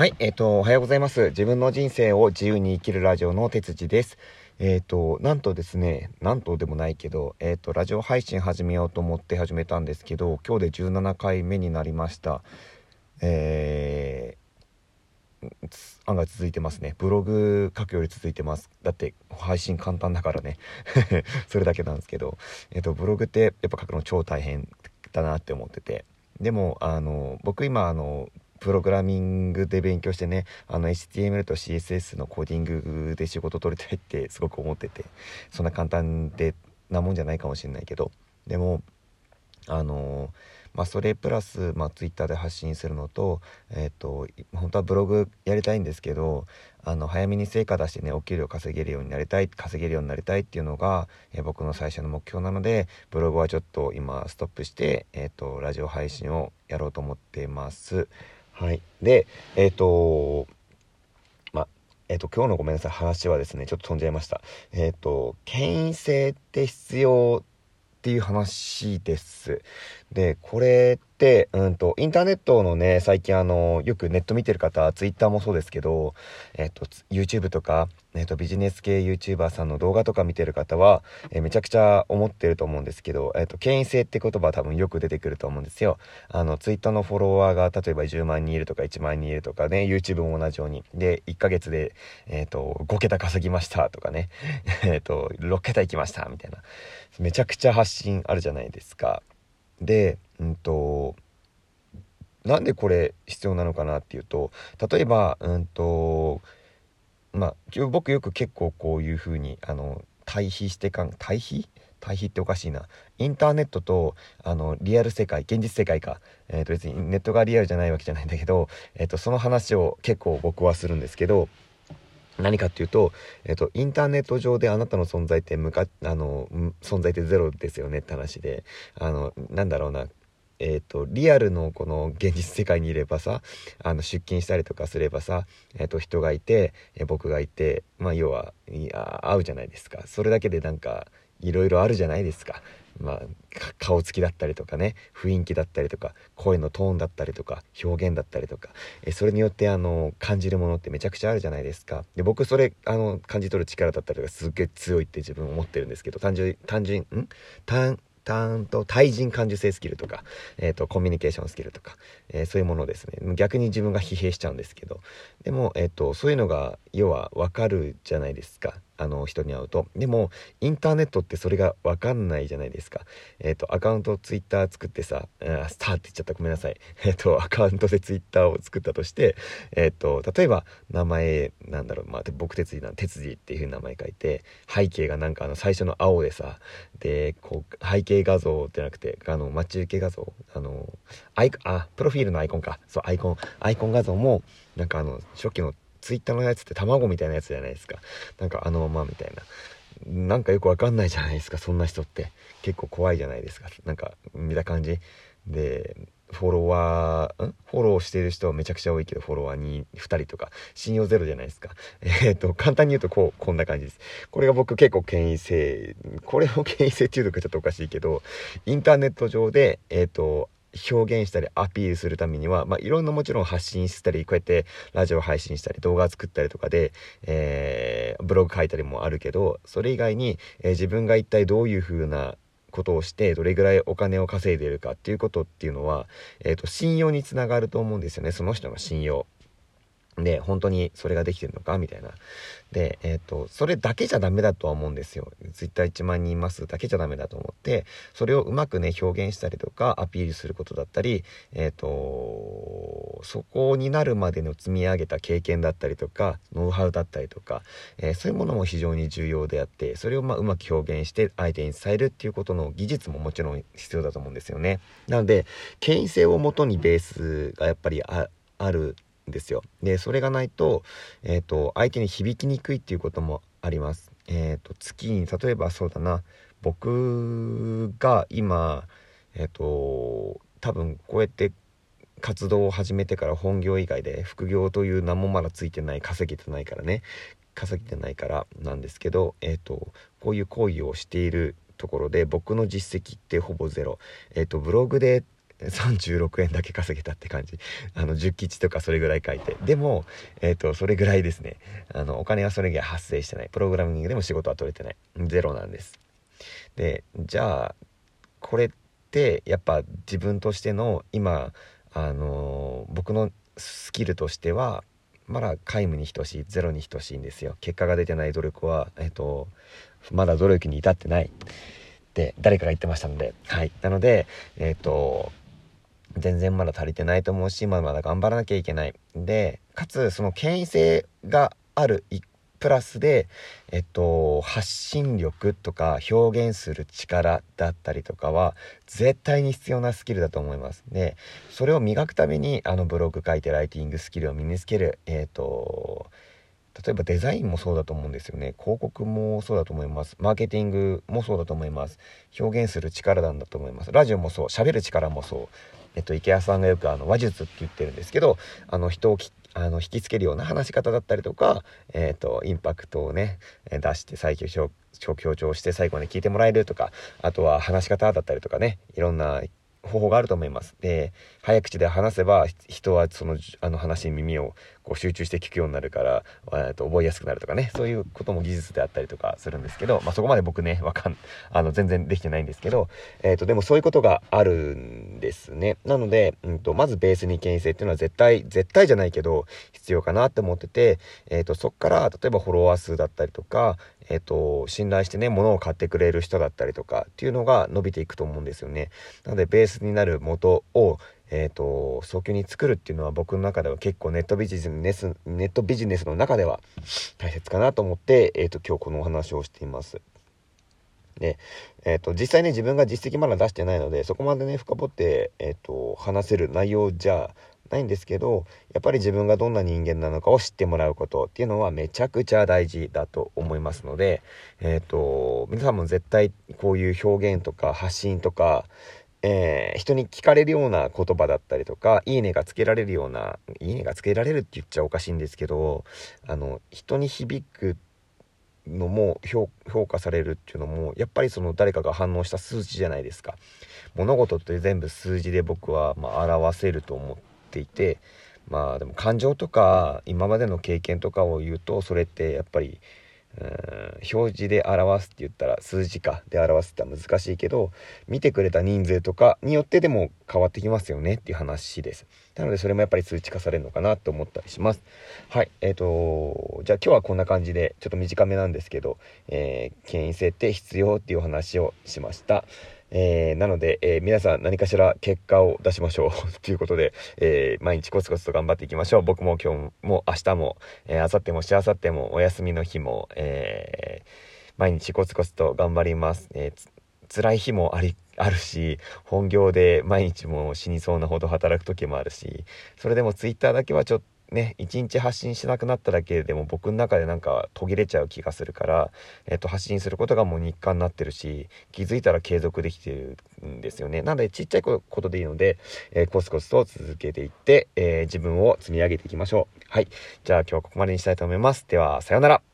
はい、えっ、と、おはようございます。自分の人生を自由に生きるラジオの哲司です。えっ、と、なんとですね、なんとでもないけど、えっ、と、ラジオ配信始めようと思って始めたんですけど、今日で17回目になりました。えー、案外続いてますね。ブログ書くより続いてます。だって、配信簡単だからね。それだけなんですけど、えっ、と、ブログってやっぱ書くの超大変だなって思ってて。でも、あの、僕今、あの、プログラミングで勉強してねあの HTML と CSS のコーディングで仕事取りたいってすごく思っててそんな簡単でなもんじゃないかもしれないけどでもあのまあそれプラス、まあ、Twitter で発信するのとえっ、と本当はブログやりたいんですけどあの早めに成果出してねお給料稼げるようになりたい稼げるようになりたいっていうのが、えー僕の最初の目標なのでブログはちょっと今ストップして、えー、とラジオ配信をやろうと思ってます。はい、でえっ、とまえっ、と今日のごめんなさい話はですねちょっと飛んじゃいました。えっ、と権威性って必要っていう話です。でこれって、うん、とインターネットのね最近あのよくネット見てる方ツイッターもそうですけど、えっと YouTube とか、えっとビジネス系 YouTuber さんの動画とか見てる方は、えめちゃくちゃ思ってると思うんですけど、えっと権威性って言葉多分よく出てくると思うんですよ。あのツイッターのフォロワーが例えば10万人いるとか1万人いるとかね YouTube も同じように。で1ヶ月で、えっと5桁稼ぎましたとかね。えっと6桁いきましたみたいな。めちゃくちゃ発信あるじゃないですか。でうんとなんでこれ必要なのかなっていうと例えばうんとまあ僕よく結構こういう風にあの対比してかん対比？対比っておかしいな。インターネットとあのリアル世界現実世界か、えー、と別にネットがリアルじゃないわけじゃないんだけど、えー、とその話を結構僕はするんですけど何かっていうと,、えー、とインターネット上であなたの存在って向かあの存在ってゼロですよねって話であのなんだろうなえー、とリアルのこの現実世界にいればさあの出勤したりとかすればさ、えー、と人がいて、えー僕がいてまあ要はいや会うじゃないですかそれだけでなんかいろいろあるじゃないですか。まあ、顔つきだったりとかね雰囲気だったりとか声のトーンだったりとか表現だったりとかえそれによってあの感じるものってめちゃくちゃあるじゃないですか。で僕それあの感じ取る力だったりとかすっげえ強いって自分思ってるんですけど単純単純ん？単単と対人感受性スキルとか、えー、とコミュニケーションスキルとか、えーそういうものですね。逆に自分が疲弊しちゃうんですけど。でも、えー、とそういうのが要は分かるじゃないですか。あの人に会うと。でもインターネットってそれが分かんないじゃないですか。えっ、とアカウントツイッター作ってさあスターって言っちゃった。ごめんなさい。えっ、とアカウントでツイッターを作ったとしてえっ、と例えば名前なんだろう。まあ僕哲司なん哲司っていう風に名前書いて背景がなんかあの最初の青でさでこう背景画像じゃなくてあの待ち受け画像。あのアイあプロフィールのアイコンか。そうアイコン。アイコン画像もなんかあの初期のツイッターのやつって卵みたいなやつじゃないですか。なんかあのままみたいな。なんかよくわかんないじゃないですかそんな人って。結構怖いじゃないですか。なんか見た感じ。でフォロワーん？フォローしてる人はめちゃくちゃ多いけどフォロワーに2人とか。信用ゼロじゃないですか。えっ、と簡単に言うとこうこんな感じです。これが僕結構権威性これを権威性っていうのがちょっとおかしいけどインターネット上でえっ、と表現したりアピールするためには、まあ、いろんなもちろん発信したりこうやってラジオ配信したり動画作ったりとかで、えーブログ書いたりもあるけどそれ以外に、えー自分が一体どういう風なことをしてどれぐらいお金を稼いでいるかっていうことっていうのは、えー、と信用につながると思うんですよねその人の信用。で本当にそれができてるのか？みたいな。でえっ、とそれだけじゃダメだとは思うんですよ。Twitter1 万人います。だけじゃダメだと思って。それをうまくね表現したりとかアピールすることだったりえっ、とそこになるまでの積み上げた経験だったりとかノウハウだったりとか、えーそういうものも非常に重要であってそれをまあうまく表現して相手に伝えるっていうことの技術ももちろん必要だと思うんですよね。なので権威性をもとにベースがやっぱりああるですよ。でそれがないと,、えー、と相手に響きにくいっていうこともあります。えっ、と月に例えばそうだな僕が今えっ、と多分こうやって活動を始めてから本業以外で副業という名もまだついてない稼げてないからね稼げてないからなんですけど、えー、とこういう行為をしているところで僕の実績ってほぼゼロ、えー、とブログで36円だけ稼げたって感じ。あの、10吉とかそれぐらい書いて。でも、え、ー、と、それぐらいですね。あの、お金はそれ以外発生してない。プログラミングでも仕事は取れてない。ゼロなんです。で、じゃあ、これって、やっぱ自分としての今、あの僕のスキルとしては、まだ皆無に等しい、ゼロに等しいんですよ。結果が出てない努力は、えっ、ー、と、まだ努力に至ってない。って誰かが言ってましたので、はい。なので、えっ、ー、と、全然まだ足りてないと思うし、まだまだ頑張らなきゃいけない。で、かつ、その権威性があるプラスで、えっと、発信力とか表現する力だったりとかは絶対に必要なスキルだと思います。で、それを磨くためにあのブログ書いてライティングスキルを身につける、えっと、例えばデザインもそうだと思うんですよね。広告もそうだと思います。マーケティングもそうだと思います。表現する力なんだと思います。ラジオもそう。喋る力もそう。えっと、池谷さんがよくあの話術って言ってるんですけど、あの人をあの引きつけるような話し方だったりとか、えっと、インパクトをね、出して再強調して最後まで聞いてもらえるとか、あとは話し方だったりとかね、いろんな方法があると思います。で、早口で話せば人はそのあの話に耳をこう集中して聞くようになるから、えー、と覚えやすくなるとかね、そういうことも技術であったりとかするんですけど、まあそこまで僕ね、わかん、あの全然できてないんですけど、えっ、ー、とでもそういうことがあるんですね。なので、うんと、まずベースに権威性っていうのは絶対、絶対じゃないけど必要かなって思ってて、えっ、ー、とそっから例えばフォロワー数だったりとか、えっ、と、信頼してね、物を買ってくれる人だったりとかっていうのが伸びていくと思うんですよね。なので、ベースになる元を、えっ、と、早急に作るっていうのは僕の中では結構ネットビジネス、ネットビジネスの中では大切かなと思って、えっ、と、今日このお話をしています。で、えっ、と、実際ね、自分が実績まだ出してないので、そこまでね、深掘って、えっ、と、話せる内容じゃないんですけどやっぱり自分がどんな人間なのかを知ってもらうことっていうのはめちゃくちゃ大事だと思いますので、えっ、ー、と皆さんも絶対こういう表現とか発信とかえー、人に聞かれるような言葉だったりとか、いいねがつけられるような、いいねがつけられるって言っちゃおかしいんですけど、あの、人に響くのも評価されるっていうのも、やっぱりその誰かが反応した数値じゃないですか。物事って全部数字で僕はまあ表せると思ってていてまあでも感情とか今までの経験とかを言うとそれってやっぱりうん表示で表すって言ったら数字かで表すっては難しいけど見てくれた人数とかによってでも変わってきますよねっていう話です。なのでそれもやっぱり数値化されるのかなと思ったりします。はいえーとじゃあ今日はこんな感じでちょっと短めなんですけど、えー、権威性って必要？っていう話をしました。えー、なので、えー、皆さん何かしら結果を出しましょう ということで、えー、毎日コツコツと頑張っていきましょう。僕も今日も明日も、えー、明後日もしあさってもお休みの日も、え毎日コツコツと頑張ります。え辛い日もあり、あるし、本業で毎日も死にそうなほど働く時もあるし、それでも twitter だけはちょっとね、一日発信しなくなっただけでも僕の中でなんか途切れちゃう気がするから、えっと、発信することがもう日課になってるし、気づいたら継続できてるんですよね。なので、ちっちゃいことでいいので、えー、コツコツと続けていって、えー、自分を積み上げていきましょう。はい。じゃあ今日はここまでにしたいと思います。では、さようなら。